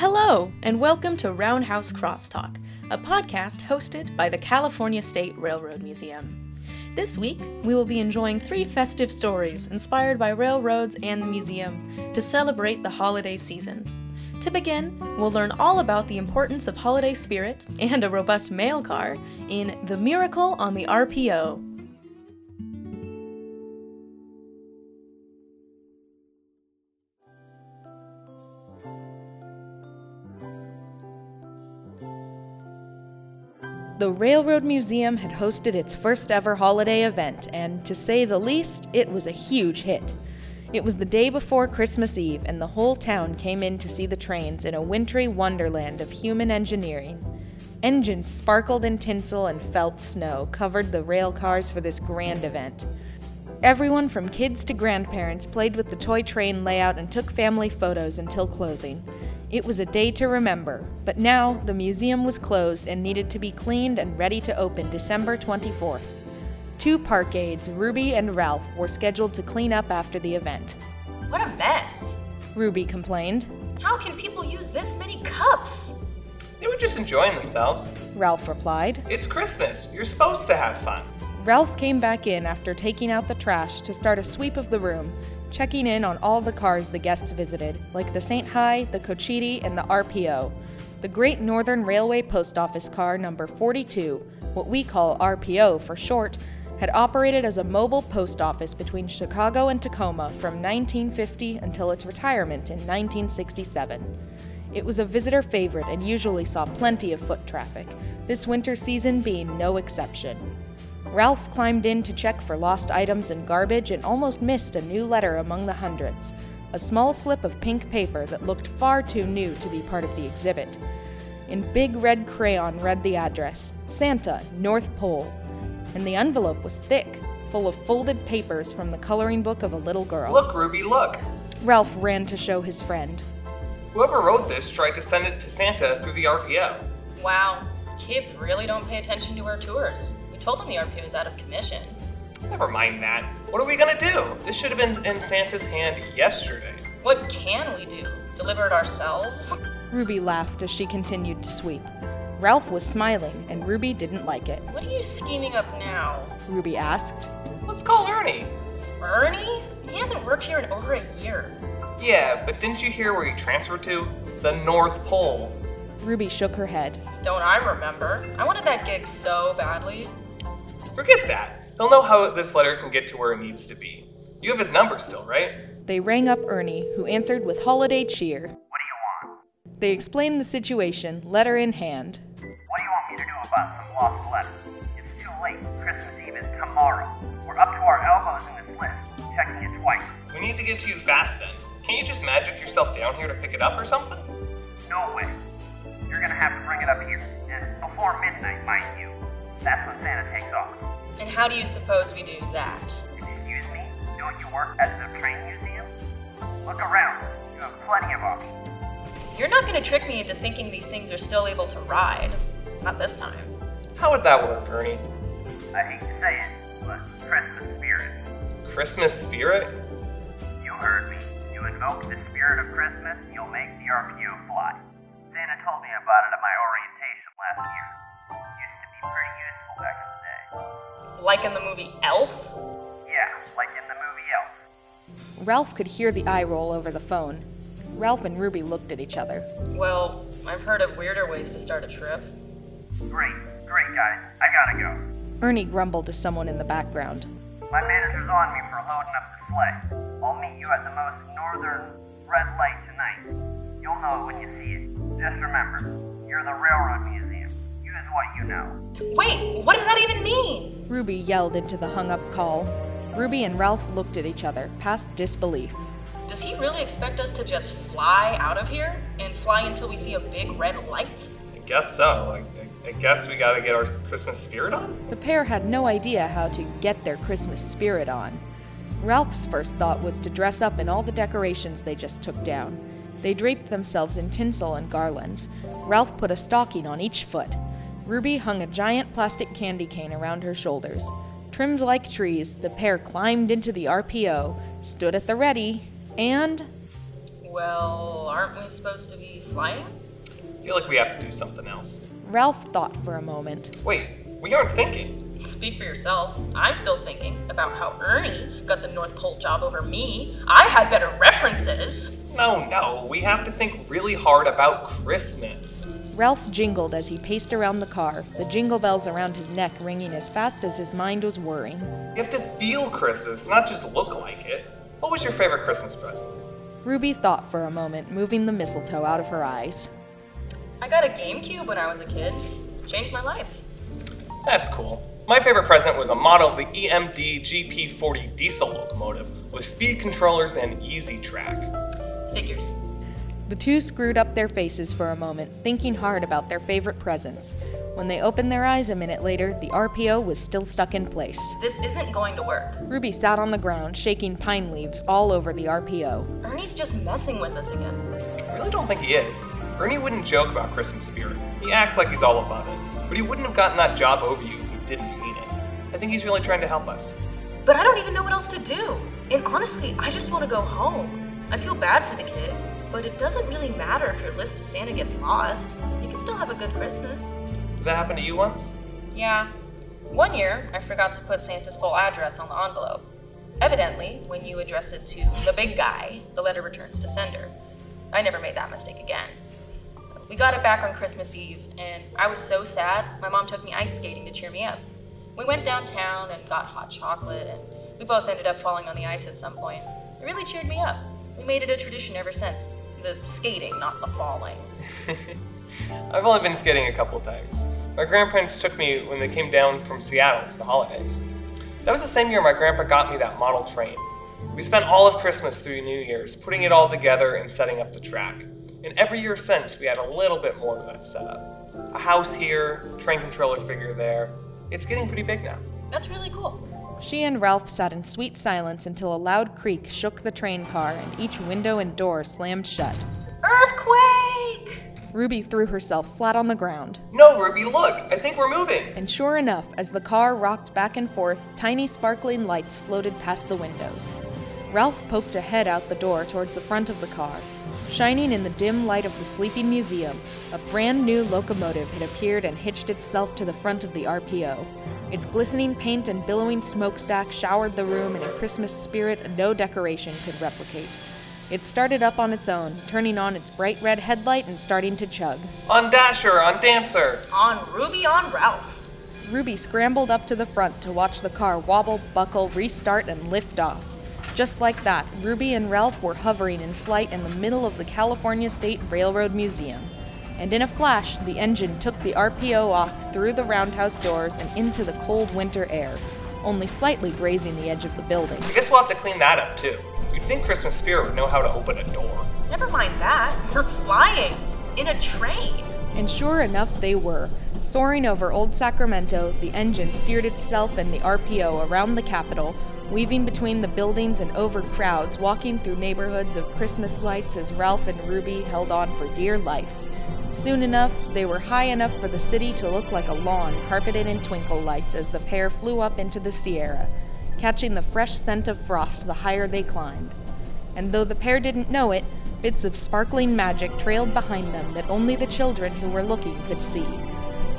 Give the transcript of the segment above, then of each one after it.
Hello, and welcome to Roundhouse Crosstalk, a podcast hosted by the California State Railroad Museum. This week, we will be enjoying three festive stories inspired by railroads and the museum to celebrate the holiday season. To begin, we'll learn all about the importance of holiday spirit and a robust mail car in The Miracle on the RPO The Railroad Museum had hosted its first ever holiday event, and to say the least, it was a huge hit. It was the day before Christmas Eve, and the whole town came in to see the trains in a wintry wonderland of human engineering. Engines sparkled in tinsel and felt snow covered the rail cars for this grand event. Everyone from kids to grandparents played with the toy train layout and took family photos until closing. It was a day to remember, but now the museum was closed and needed to be cleaned and ready to open December 24th. Two park aides, Ruby and Ralph, were scheduled to clean up after the event. What a mess! Ruby complained. How can people use this many cups? They were just enjoying themselves. Ralph replied. It's Christmas. You're supposed to have fun. Ralph came back in after taking out the trash to start a sweep of the room, checking in on all the cars the guests visited, like the St. Hyacinthe, the Cochiti, and the RPO. The Great Northern Railway Post Office car number 42, what we call RPO for short, had operated as a mobile post office between Chicago and Tacoma from 1950 until its retirement in 1967. It was a visitor favorite and usually saw plenty of foot traffic, this winter season being no exception. Ralph climbed in to check for lost items and garbage and almost missed a new letter among the hundreds a small slip of pink paper that looked far too new to be part of the exhibit. In big red crayon read the address Santa, North Pole, and the envelope was thick, full of folded papers from the coloring book of a little girl. Look, Ruby, look. Ralph ran to show his friend. Whoever wrote this tried to send it to Santa through the RPO. Wow, kids really don't pay attention to our tours. We told them the RPO was out of commission. Never mind that. What are we gonna do? This should have been in Santa's hand yesterday. What can we do? Deliver it ourselves? Ruby laughed as she continued to sweep. Ralph was smiling, and Ruby didn't like it. What are you scheming up now? Ruby asked. Let's call Ernie. Ernie? He hasn't worked here in over a year. Yeah, but didn't you hear where he transferred to? The North Pole. Ruby shook her head. Don't I remember? I wanted that gig so badly. Forget that. He'll know how this letter can get to where it needs to be. You have his number still, right? They rang up Ernie, who answered with holiday cheer. What do you want? They explained the situation, letter in hand. What do you want me to do about some lost letter? It's too late. Christmas Eve is tomorrow. We're up to our elbows in this list, checking it twice. We need to get to you fast then. Can't you just magic yourself down here to pick it up or something? No way. You're gonna have to bring it up here. And before midnight, mind you. That's when Santa takes off. And how do you suppose we do that? Excuse me? Don't you work at the train museum? Look around. You have plenty of options. You're not going to trick me into thinking these things are still able to ride. Not this time. How would that work, Ernie? I hate to say it, but Christmas spirit. Christmas spirit? You heard me. You invoke the spirit of Christmas, you'll make the RPO Like in the movie Elf? Yeah, like in the movie Elf. Ralph could hear the eye roll over the phone. Ralph and Ruby looked at each other. Well, I've heard of weirder ways to start a trip. Great, great guys. I gotta go. Ernie grumbled to someone in the background. My manager's on me for loading up the sleigh. I'll meet you at the most northern red light tonight. You'll know it when you see it. Just remember, you're the Railroad Museum. Use what you know. Wait, what does that even mean? Ruby yelled into the hung up call. Ruby and Ralph looked at each other, past disbelief. Does he really expect us to just fly out of here and fly until we see a big red light? I guess so. I, I, I guess we gotta get our Christmas spirit on? The pair had no idea how to get their Christmas spirit on. Ralph's first thought was to dress up in all the decorations they just took down. They draped themselves in tinsel and garlands. Ralph put a stocking on each foot. Ruby hung a giant plastic candy cane around her shoulders. Trimmed like trees, the pair climbed into the RPO, stood at the ready, and Well, aren't we supposed to be flying? I feel like we have to do something else. Ralph thought for a moment. Wait, we aren't thinking. Speak for yourself. I'm still thinking about how Ernie got the North Pole job over me. I had better references. No, no, we have to think really hard about Christmas. Ralph jingled as he paced around the car, the jingle bells around his neck ringing as fast as his mind was whirring. You have to feel Christmas, not just look like it. What was your favorite Christmas present? Ruby thought for a moment, moving the mistletoe out of her eyes. I got a GameCube when I was a kid. Changed my life. That's cool. My favorite present was a model of the EMD GP40 diesel locomotive with speed controllers and easy track. Figures. The two screwed up their faces for a moment, thinking hard about their favorite presents. When they opened their eyes a minute later, the RPO was still stuck in place. This isn't going to work. Ruby sat on the ground, shaking pine leaves all over the RPO. Ernie's just messing with us again. I really don't think he is. Ernie wouldn't joke about Christmas spirit. He acts like he's all above it, but he wouldn't have gotten that job over you if he didn't mean it. I think he's really trying to help us. But I don't even know what else to do. And honestly, I just want to go home. I feel bad for the kid, but it doesn't really matter if your list to Santa gets lost. You can still have a good Christmas. Did that happen to you once? Yeah. One year, I forgot to put Santa's full address on the envelope. Evidently, when you address it to the big guy, the letter returns to sender. I never made that mistake again. We got it back on Christmas Eve, and I was so sad, my mom took me ice skating to cheer me up. We went downtown and got hot chocolate, and we both ended up falling on the ice at some point. It really cheered me up. We made it a tradition ever since. The skating, not the falling. I've only been skating a couple times. My grandparents took me when they came down from Seattle for the holidays. That was the same year my grandpa got me that model train. We spent all of Christmas through New Year's putting it all together and setting up the track. And every year since, we add a little bit more to that setup. A house here, train controller figure there. It's getting pretty big now. That's really cool. She and Ralph sat in sweet silence until a loud creak shook the train car and each window and door slammed shut. Earthquake! Ruby threw herself flat on the ground. No, Ruby, look! I think we're moving! And sure enough, as the car rocked back and forth, tiny sparkling lights floated past the windows. Ralph poked a head out the door towards the front of the car. Shining in the dim light of the sleeping museum, a brand new locomotive had appeared and hitched itself to the front of the RPO. Its glistening paint and billowing smokestack showered the room in a Christmas spirit no decoration could replicate. It started up on its own, turning on its bright red headlight and starting to chug. On Dasher, on Dancer! On Ruby on Ralph. Ruby scrambled up to the front to watch the car wobble, buckle, restart, and lift off. Just like that, Ruby and Ralph were hovering in flight in the middle of the California State Railroad Museum. And in a flash, the engine took the RPO off through the roundhouse doors and into the cold winter air, only slightly grazing the edge of the building. I guess we'll have to clean that up too. You'd think Christmas Spirit would know how to open a door. Never mind that. We're flying. In a train. And sure enough, they were. Soaring over Old Sacramento, the engine steered itself and the RPO around the Capitol, weaving between the buildings and over crowds, walking through neighborhoods of Christmas lights as Ralph and Ruby held on for dear life. Soon enough, they were high enough for the city to look like a lawn carpeted in twinkle lights as the pair flew up into the Sierra, catching the fresh scent of frost the higher they climbed. And though the pair didn't know it, bits of sparkling magic trailed behind them that only the children who were looking could see.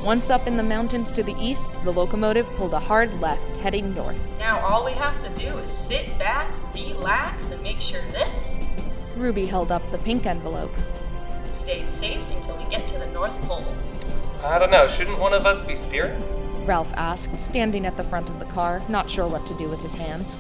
Once up in the mountains to the east, the locomotive pulled a hard left, heading north. Now all we have to do is sit back, relax, and make sure this Ruby held up the pink envelope. Stays safe until we get to the North Pole. I don't know, shouldn't one of us be steering? Ralph asked, standing at the front of the car, not sure what to do with his hands.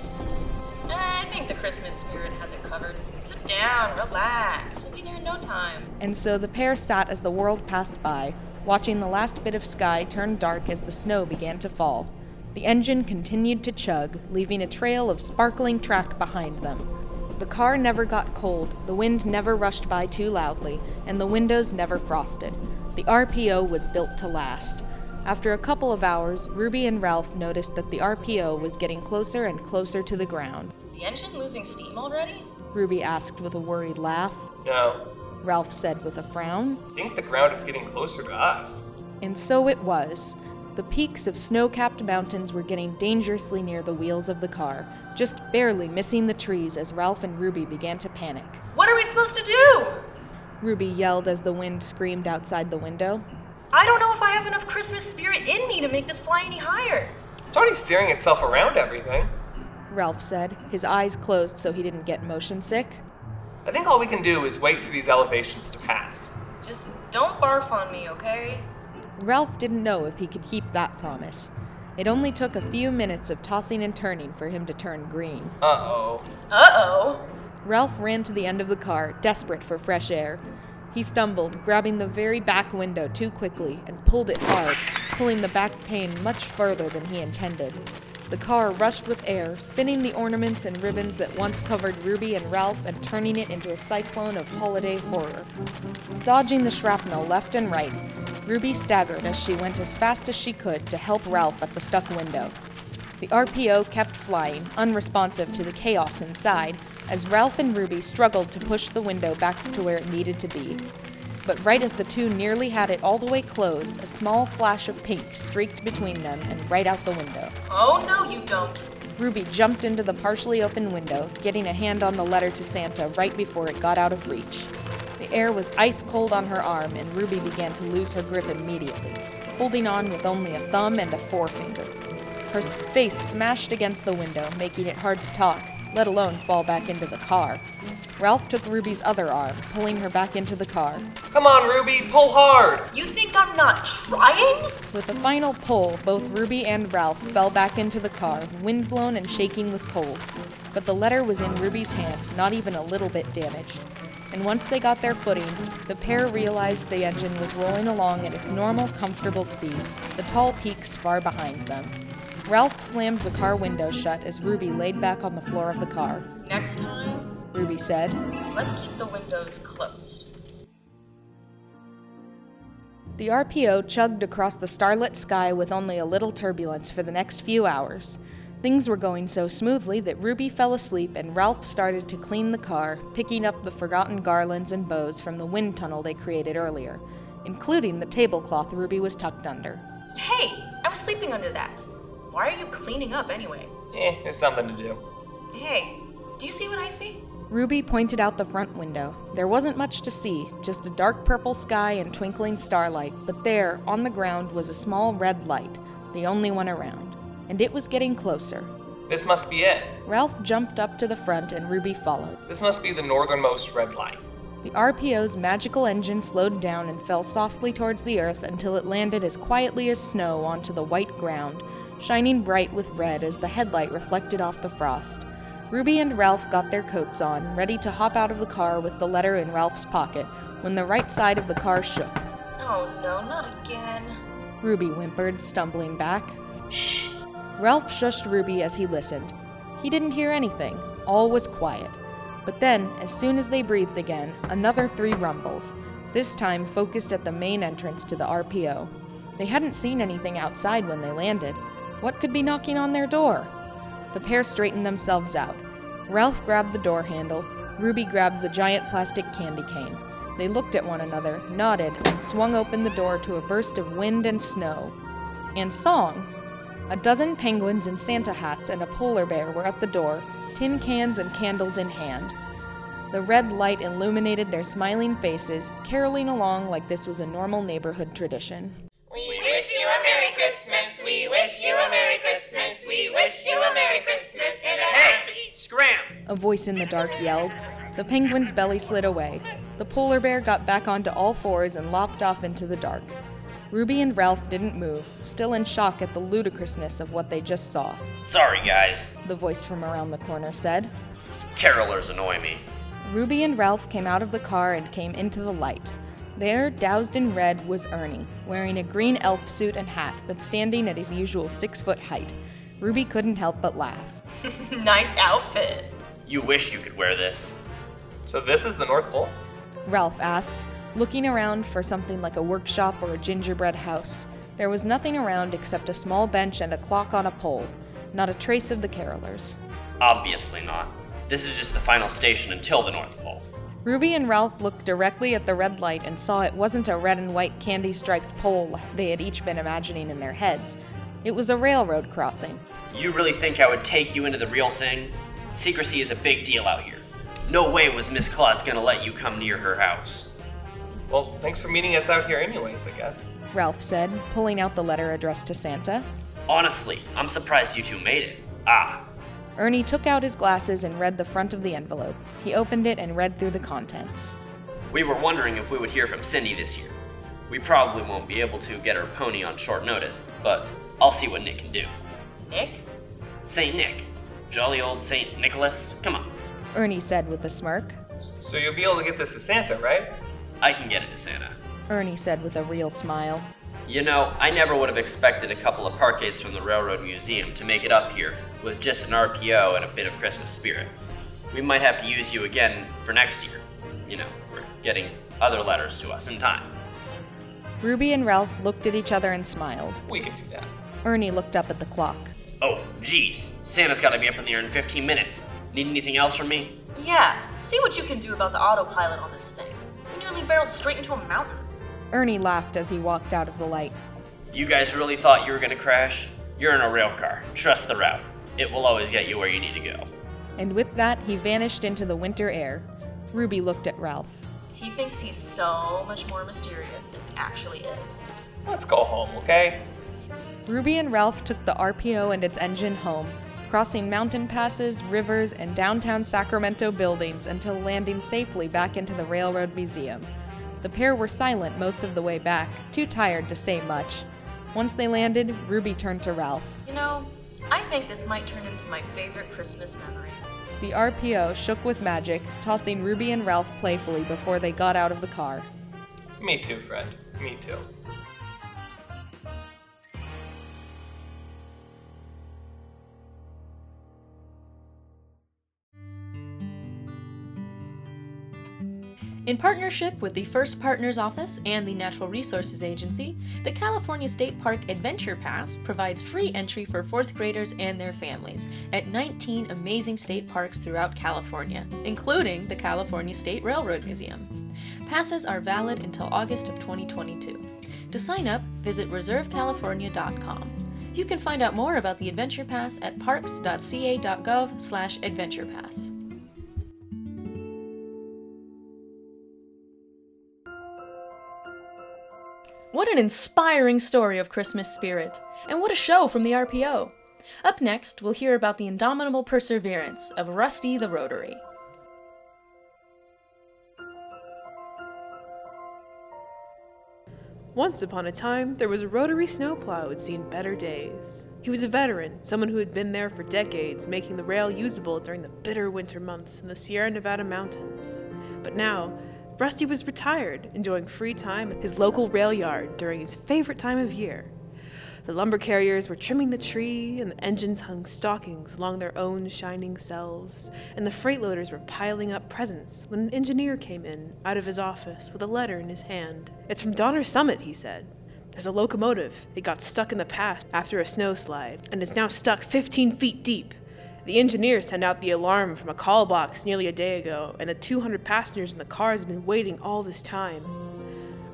I think the Christmas spirit has it covered. Sit down, relax. We'll be there in no time. And so the pair sat as the world passed by, watching the last bit of sky turn dark as the snow began to fall. The engine continued to chug, leaving a trail of sparkling track behind them. The car never got cold, the wind never rushed by too loudly, and the windows never frosted. The RPO was built to last. After a couple of hours, Ruby and Ralph noticed that the RPO was getting closer and closer to the ground. Is the engine losing steam already? Ruby asked with a worried laugh. No. Ralph said with a frown. I think the ground is getting closer to us. And so it was. The peaks of snow capped mountains were getting dangerously near the wheels of the car, just barely missing the trees as Ralph and Ruby began to panic. What are we supposed to do? Ruby yelled as the wind screamed outside the window. I don't know if I have enough Christmas spirit in me to make this fly any higher. It's already steering itself around everything. Ralph said, his eyes closed so he didn't get motion sick. I think all we can do is wait for these elevations to pass. Just don't barf on me, okay? Ralph didn't know if he could keep that promise. It only took a few minutes of tossing and turning for him to turn green. Uh oh. Uh oh. Ralph ran to the end of the car, desperate for fresh air. He stumbled, grabbing the very back window too quickly, and pulled it hard, pulling the back pane much further than he intended. The car rushed with air, spinning the ornaments and ribbons that once covered Ruby and Ralph and turning it into a cyclone of holiday horror. Dodging the shrapnel left and right, Ruby staggered as she went as fast as she could to help Ralph at the stuck window. The RPO kept flying, unresponsive to the chaos inside, as Ralph and Ruby struggled to push the window back to where it needed to be. But right as the two nearly had it all the way closed, a small flash of pink streaked between them and right out the window. Oh, no, you don't. Ruby jumped into the partially open window, getting a hand on the letter to Santa right before it got out of reach. The air was ice cold on her arm, and Ruby began to lose her grip immediately, holding on with only a thumb and a forefinger. Her face smashed against the window, making it hard to talk, let alone fall back into the car. Ralph took Ruby's other arm, pulling her back into the car. Come on, Ruby, pull hard! You think I'm not trying? With a final pull, both Ruby and Ralph fell back into the car, windblown and shaking with cold. But the letter was in Ruby's hand, not even a little bit damaged. And once they got their footing, the pair realized the engine was rolling along at its normal, comfortable speed, the tall peaks far behind them. Ralph slammed the car window shut as Ruby laid back on the floor of the car. Next time, Ruby said, let's keep the windows closed. The RPO chugged across the starlit sky with only a little turbulence for the next few hours. Things were going so smoothly that Ruby fell asleep and Ralph started to clean the car, picking up the forgotten garlands and bows from the wind tunnel they created earlier, including the tablecloth Ruby was tucked under. Hey, I was sleeping under that. Why are you cleaning up anyway? Eh, it's something to do. Hey, do you see what I see? Ruby pointed out the front window. There wasn't much to see, just a dark purple sky and twinkling starlight, but there, on the ground, was a small red light, the only one around. And it was getting closer. This must be it. Ralph jumped up to the front and Ruby followed. This must be the northernmost red light. The RPO's magical engine slowed down and fell softly towards the earth until it landed as quietly as snow onto the white ground, shining bright with red as the headlight reflected off the frost. Ruby and Ralph got their coats on, ready to hop out of the car with the letter in Ralph's pocket, when the right side of the car shook. Oh no, not again. Ruby whimpered, stumbling back. Ralph shushed Ruby as he listened. He didn't hear anything. All was quiet. But then, as soon as they breathed again, another three rumbles, this time focused at the main entrance to the RPO. They hadn't seen anything outside when they landed. What could be knocking on their door? The pair straightened themselves out. Ralph grabbed the door handle, Ruby grabbed the giant plastic candy cane. They looked at one another, nodded, and swung open the door to a burst of wind and snow. And song. A dozen penguins in Santa hats and a polar bear were at the door, tin cans and candles in hand. The red light illuminated their smiling faces, caroling along like this was a normal neighborhood tradition. We wish you a Merry Christmas. We wish you a Merry Christmas. We wish you a Merry Christmas and a happy. Scram! A voice in the dark yelled. The penguin's belly slid away. The polar bear got back onto all fours and lopped off into the dark. Ruby and Ralph didn't move, still in shock at the ludicrousness of what they just saw. Sorry, guys. The voice from around the corner said. Carolers annoy me. Ruby and Ralph came out of the car and came into the light. There, doused in red, was Ernie, wearing a green elf suit and hat, but standing at his usual six foot height. Ruby couldn't help but laugh. nice outfit. You wish you could wear this. So this is the North Pole? Ralph asked, looking around for something like a workshop or a gingerbread house. There was nothing around except a small bench and a clock on a pole. Not a trace of the carolers. Obviously not. This is just the final station until the North Pole. Ruby and Ralph looked directly at the red light and saw it wasn't a red and white candy striped pole they had each been imagining in their heads. It was a railroad crossing. You really think I would take you into the real thing? Secrecy is a big deal out here. No way was Miss Claus gonna let you come near her house. Well, thanks for meeting us out here, anyways, I guess. Ralph said, pulling out the letter addressed to Santa. Honestly, I'm surprised you two made it. Ah, Ernie took out his glasses and read the front of the envelope. He opened it and read through the contents. we were wondering if we would hear from Cindy this year. We probably won't be able to get her pony on short notice, but I'll see what Nick can do. Nick? Saint Nick. Jolly old Saint Nicholas. Come on. Ernie said with a smirk. So you'll be able to get this to Santa, right? I can get it to Santa. Ernie said with a real smile. You know, I never would have expected a couple of park aides from the Railroad Museum to make it up here with just an RPO and a bit of Christmas spirit. We might have to use you again for next year. You know, we're getting other letters to us in time. Ruby and Ralph looked at each other and smiled. We can do that. Ernie looked up at the clock. Oh, geez. Santa's gotta be up in the air in 15 minutes. Need anything else from me? Yeah, see what you can do about the autopilot on this thing. We nearly barreled straight into a mountain. Ernie laughed as he walked out of the light. You guys really thought you were gonna crash? You're in a rail car. Trust the route. It will always get you where you need to go. And with that, he vanished into the winter air. Ruby looked at Ralph. He thinks he's so much more mysterious than he actually is. Let's go home, okay? Ruby and Ralph took the RPO and its engine home, crossing mountain passes, rivers, and downtown Sacramento buildings until landing safely back into the Railroad Museum. The pair were silent most of the way back, too tired to say much. Once they landed, Ruby turned to Ralph. You know, I think this might turn into my favorite Christmas memory. The RPO shook with magic, tossing Ruby and Ralph playfully before they got out of the car. Me too, friend. Me too. In partnership with the First Partners Office and the Natural Resources Agency, the California State Park Adventure Pass provides free entry for fourth graders and their families at 19 amazing state parks throughout California, including the California State Railroad Museum. Passes are valid until August of 2022. To sign up, visit reservecalifornia.com. You can find out more about the Adventure Pass at parks.ca.gov/adventurepass. What an inspiring story of Christmas spirit, and what a show from the RPO! Up next, we'll hear about the indomitable perseverance of Rusty the Rotary. Once upon a time, there was a rotary snowplow who had seen better days. He was a veteran, someone who had been there for decades, making the rail usable during the bitter winter months in the Sierra Nevada mountains. But now, Rusty was retired, enjoying free time at his local rail yard during his favorite time of year. The lumber carriers were trimming the tree, and the engines hung stockings along their own shining selves, and the freight loaders were piling up presents when an engineer came in out of his office with a letter in his hand. It's from Donner Summit, he said. There's a locomotive. It got stuck in the pass after a snowslide, and is now stuck 15 feet deep. The engineer sent out the alarm from a call box nearly a day ago, and the 200 passengers in the cars have been waiting all this time.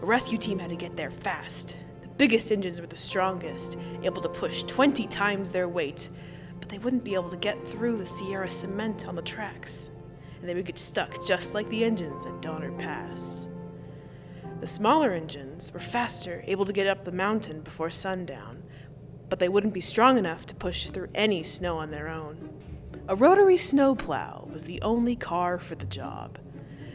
A rescue team had to get there fast. The biggest engines were the strongest, able to push 20 times their weight, but they wouldn't be able to get through the Sierra cement on the tracks, and they would get stuck just like the engines at Donner Pass. The smaller engines were faster, able to get up the mountain before sundown, but they wouldn't be strong enough to push through any snow on their own. A rotary snowplow was the only car for the job.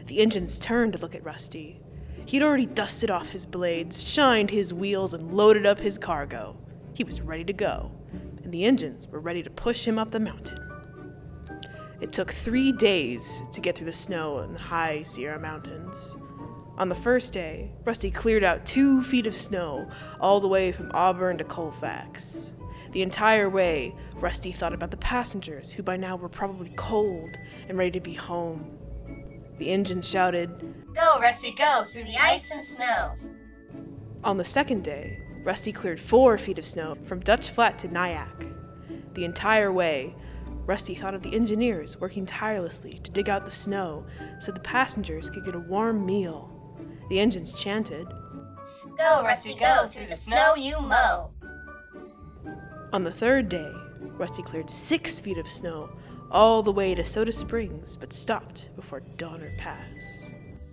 The engines turned to look at Rusty. He'd already dusted off his blades, shined his wheels, and loaded up his cargo. He was ready to go, and the engines were ready to push him up the mountain. It took three days to get through the snow in the high Sierra Mountains. On the first day, Rusty cleared out two feet of snow all the way from Auburn to Colfax. The entire way, Rusty thought about the passengers, who by now were probably cold and ready to be home. The engine shouted, Go, Rusty, go through the ice and snow. On the second day, Rusty cleared four feet of snow from Dutch Flat to Nyack. The entire way, Rusty thought of the engineers working tirelessly to dig out the snow so the passengers could get a warm meal. The engines chanted, Go, Rusty, go through the snow you mow. On the third day, Rusty cleared six feet of snow all the way to Soda Springs, but stopped before Donner Pass.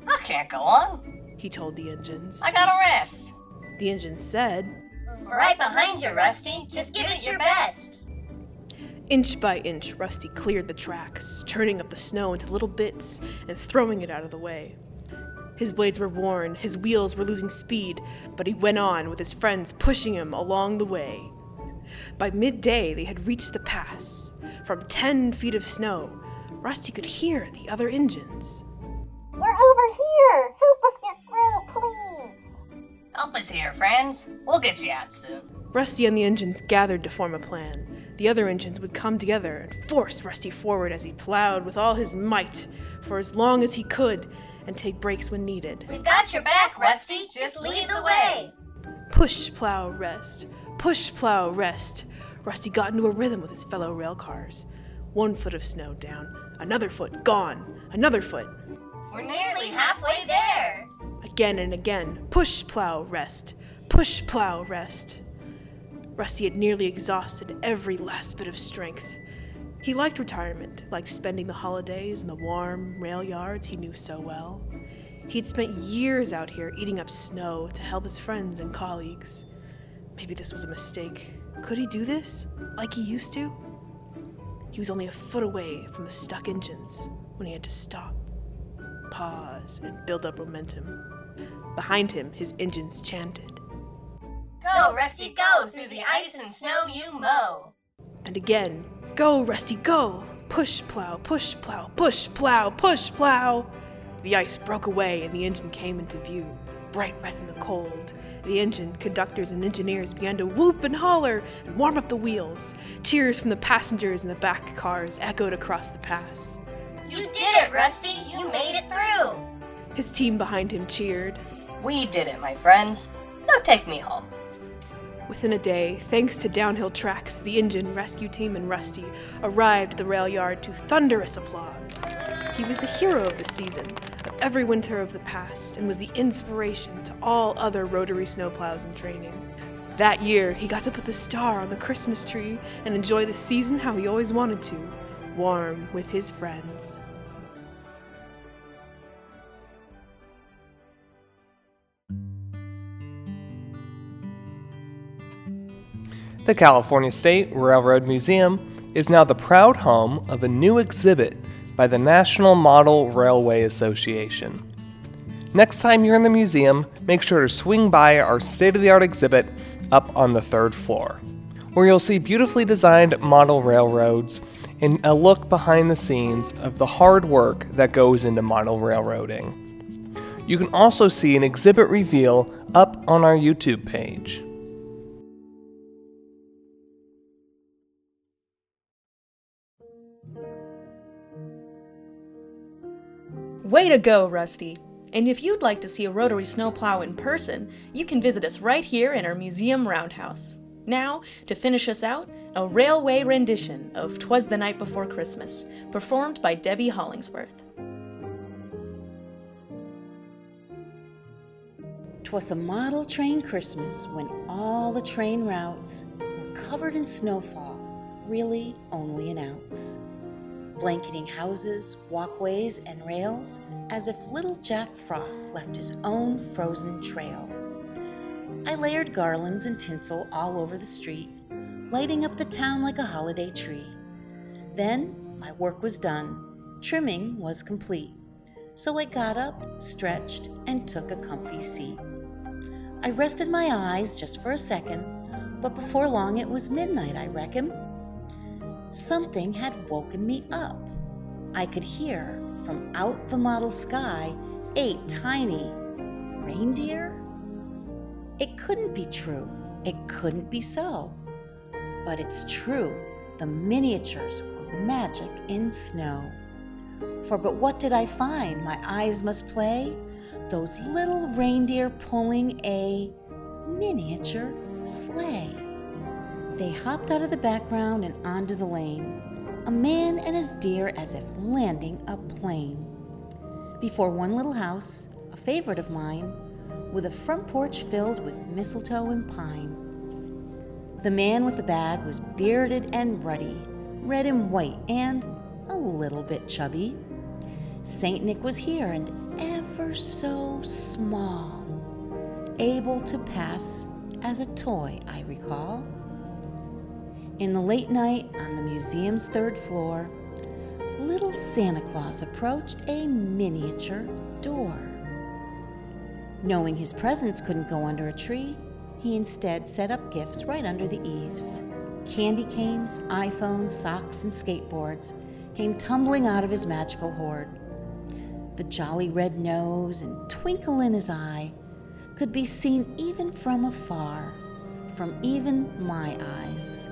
I can't go on. He told the engines. I gotta rest. The engines said, We're right behind you, Rusty. Just give it your best. Inch by inch, Rusty cleared the tracks, churning up the snow into little bits and throwing it out of the way. His blades were worn, his wheels were losing speed, but he went on with his friends pushing him along the way. By midday, they had reached the pass. From ten feet of snow, Rusty could hear the other engines. We're over here. Help us get through, please. Help us here, friends. We'll get you out soon. Rusty and the engines gathered to form a plan. The other engines would come together and force Rusty forward as he plowed with all his might for as long as he could and take breaks when needed. We've got your back, Rusty. Just lead the way. Push, plow, rest. Push, plow, rest. Rusty got into a rhythm with his fellow rail cars. One foot of snow down, another foot gone, another foot. We're nearly halfway there. Again and again. Push, plow, rest. Push, plow, rest. Rusty had nearly exhausted every last bit of strength. He liked retirement, liked spending the holidays in the warm rail yards he knew so well. He'd spent years out here eating up snow to help his friends and colleagues. Maybe this was a mistake. Could he do this like he used to? He was only a foot away from the stuck engines when he had to stop, pause, and build up momentum. Behind him, his engines chanted. Go, Rusty, go through the ice and snow you mow. And again, go, Rusty, go! Push, plow, push, plow, push, plow, push, plow! The ice broke away and the engine came into view, bright red in the cold. The engine, conductors, and engineers began to whoop and holler and warm up the wheels. Cheers from the passengers in the back cars echoed across the pass. You did it, Rusty. You made it through. His team behind him cheered. We did it, my friends. Now take me home. Within a day, thanks to downhill tracks, the engine, rescue team, and Rusty arrived at the rail yard to thunderous applause. He was the hero of the season, of every winter of the past, and was the inspiration to all other rotary snowplows in training. That year, he got to put the star on the Christmas tree and enjoy the season how he always wanted to warm with his friends. The California State Railroad Museum is now the proud home of a new exhibit by the National Model Railway Association. Next time you're in the museum, make sure to swing by our state of the art exhibit up on the third floor, where you'll see beautifully designed model railroads and a look behind the scenes of the hard work that goes into model railroading. You can also see an exhibit reveal up on our YouTube page. Way to go, Rusty! And if you'd like to see a rotary snowplow in person, you can visit us right here in our museum roundhouse. Now, to finish us out, a railway rendition of Twas the Night Before Christmas, performed by Debbie Hollingsworth. Twas a model train Christmas when all the train routes were covered in snowfall, really only an ounce. Blanketing houses, walkways, and rails as if little Jack Frost left his own frozen trail. I layered garlands and tinsel all over the street, lighting up the town like a holiday tree. Then my work was done, trimming was complete, so I got up, stretched, and took a comfy seat. I rested my eyes just for a second, but before long it was midnight, I reckon. Something had woken me up. I could hear from out the model sky eight tiny reindeer? It couldn't be true. It couldn't be so. But it's true. The miniatures were magic in snow. For but what did I find? My eyes must play those little reindeer pulling a miniature sleigh. They hopped out of the background and onto the lane, a man and his deer as if landing a plane. Before one little house, a favorite of mine, with a front porch filled with mistletoe and pine. The man with the bag was bearded and ruddy, red and white, and a little bit chubby. St. Nick was here and ever so small, able to pass as a toy, I recall. In the late night on the museum's third floor, little Santa Claus approached a miniature door. Knowing his presents couldn't go under a tree, he instead set up gifts right under the eaves. Candy canes, iPhones, socks, and skateboards came tumbling out of his magical hoard. The jolly red nose and twinkle in his eye could be seen even from afar, from even my eyes.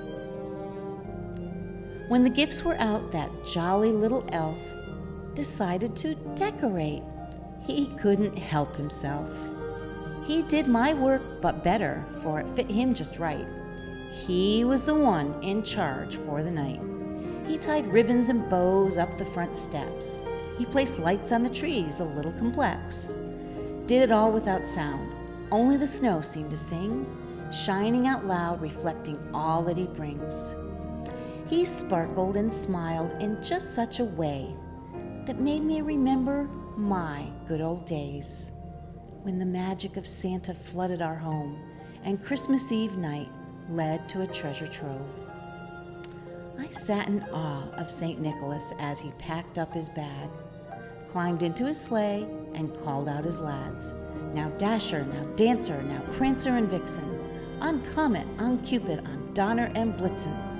When the gifts were out, that jolly little elf decided to decorate. He couldn't help himself. He did my work, but better, for it fit him just right. He was the one in charge for the night. He tied ribbons and bows up the front steps. He placed lights on the trees, a little complex. Did it all without sound. Only the snow seemed to sing, shining out loud, reflecting all that he brings. He sparkled and smiled in just such a way that made me remember my good old days when the magic of Santa flooded our home and Christmas Eve night led to a treasure trove. I sat in awe of St. Nicholas as he packed up his bag, climbed into his sleigh, and called out his lads. Now Dasher, now Dancer, now Prancer and Vixen, on Comet, on Cupid, on Donner and Blitzen.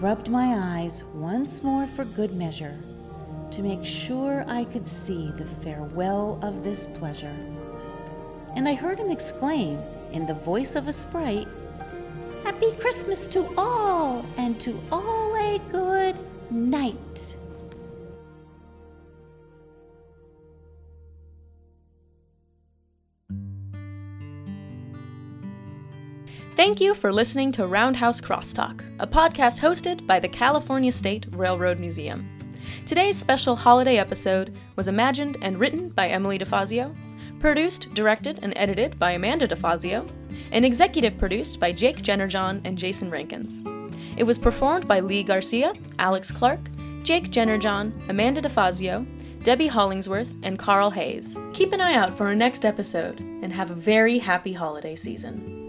Rubbed my eyes once more for good measure to make sure I could see the farewell of this pleasure. And I heard him exclaim in the voice of a sprite, Happy Christmas to all, and to all a good night. Thank you for listening to Roundhouse Crosstalk, a podcast hosted by the California State Railroad Museum. Today's special holiday episode was imagined and written by Emily DeFazio, produced, directed, and edited by Amanda DeFazio, and executive produced by Jake Jennerjohn and Jason Rankins. It was performed by Lee Garcia, Alex Clark, Jake Jennerjohn, Amanda DeFazio, Debbie Hollingsworth, and Carl Hayes. Keep an eye out for our next episode, and have a very happy holiday season.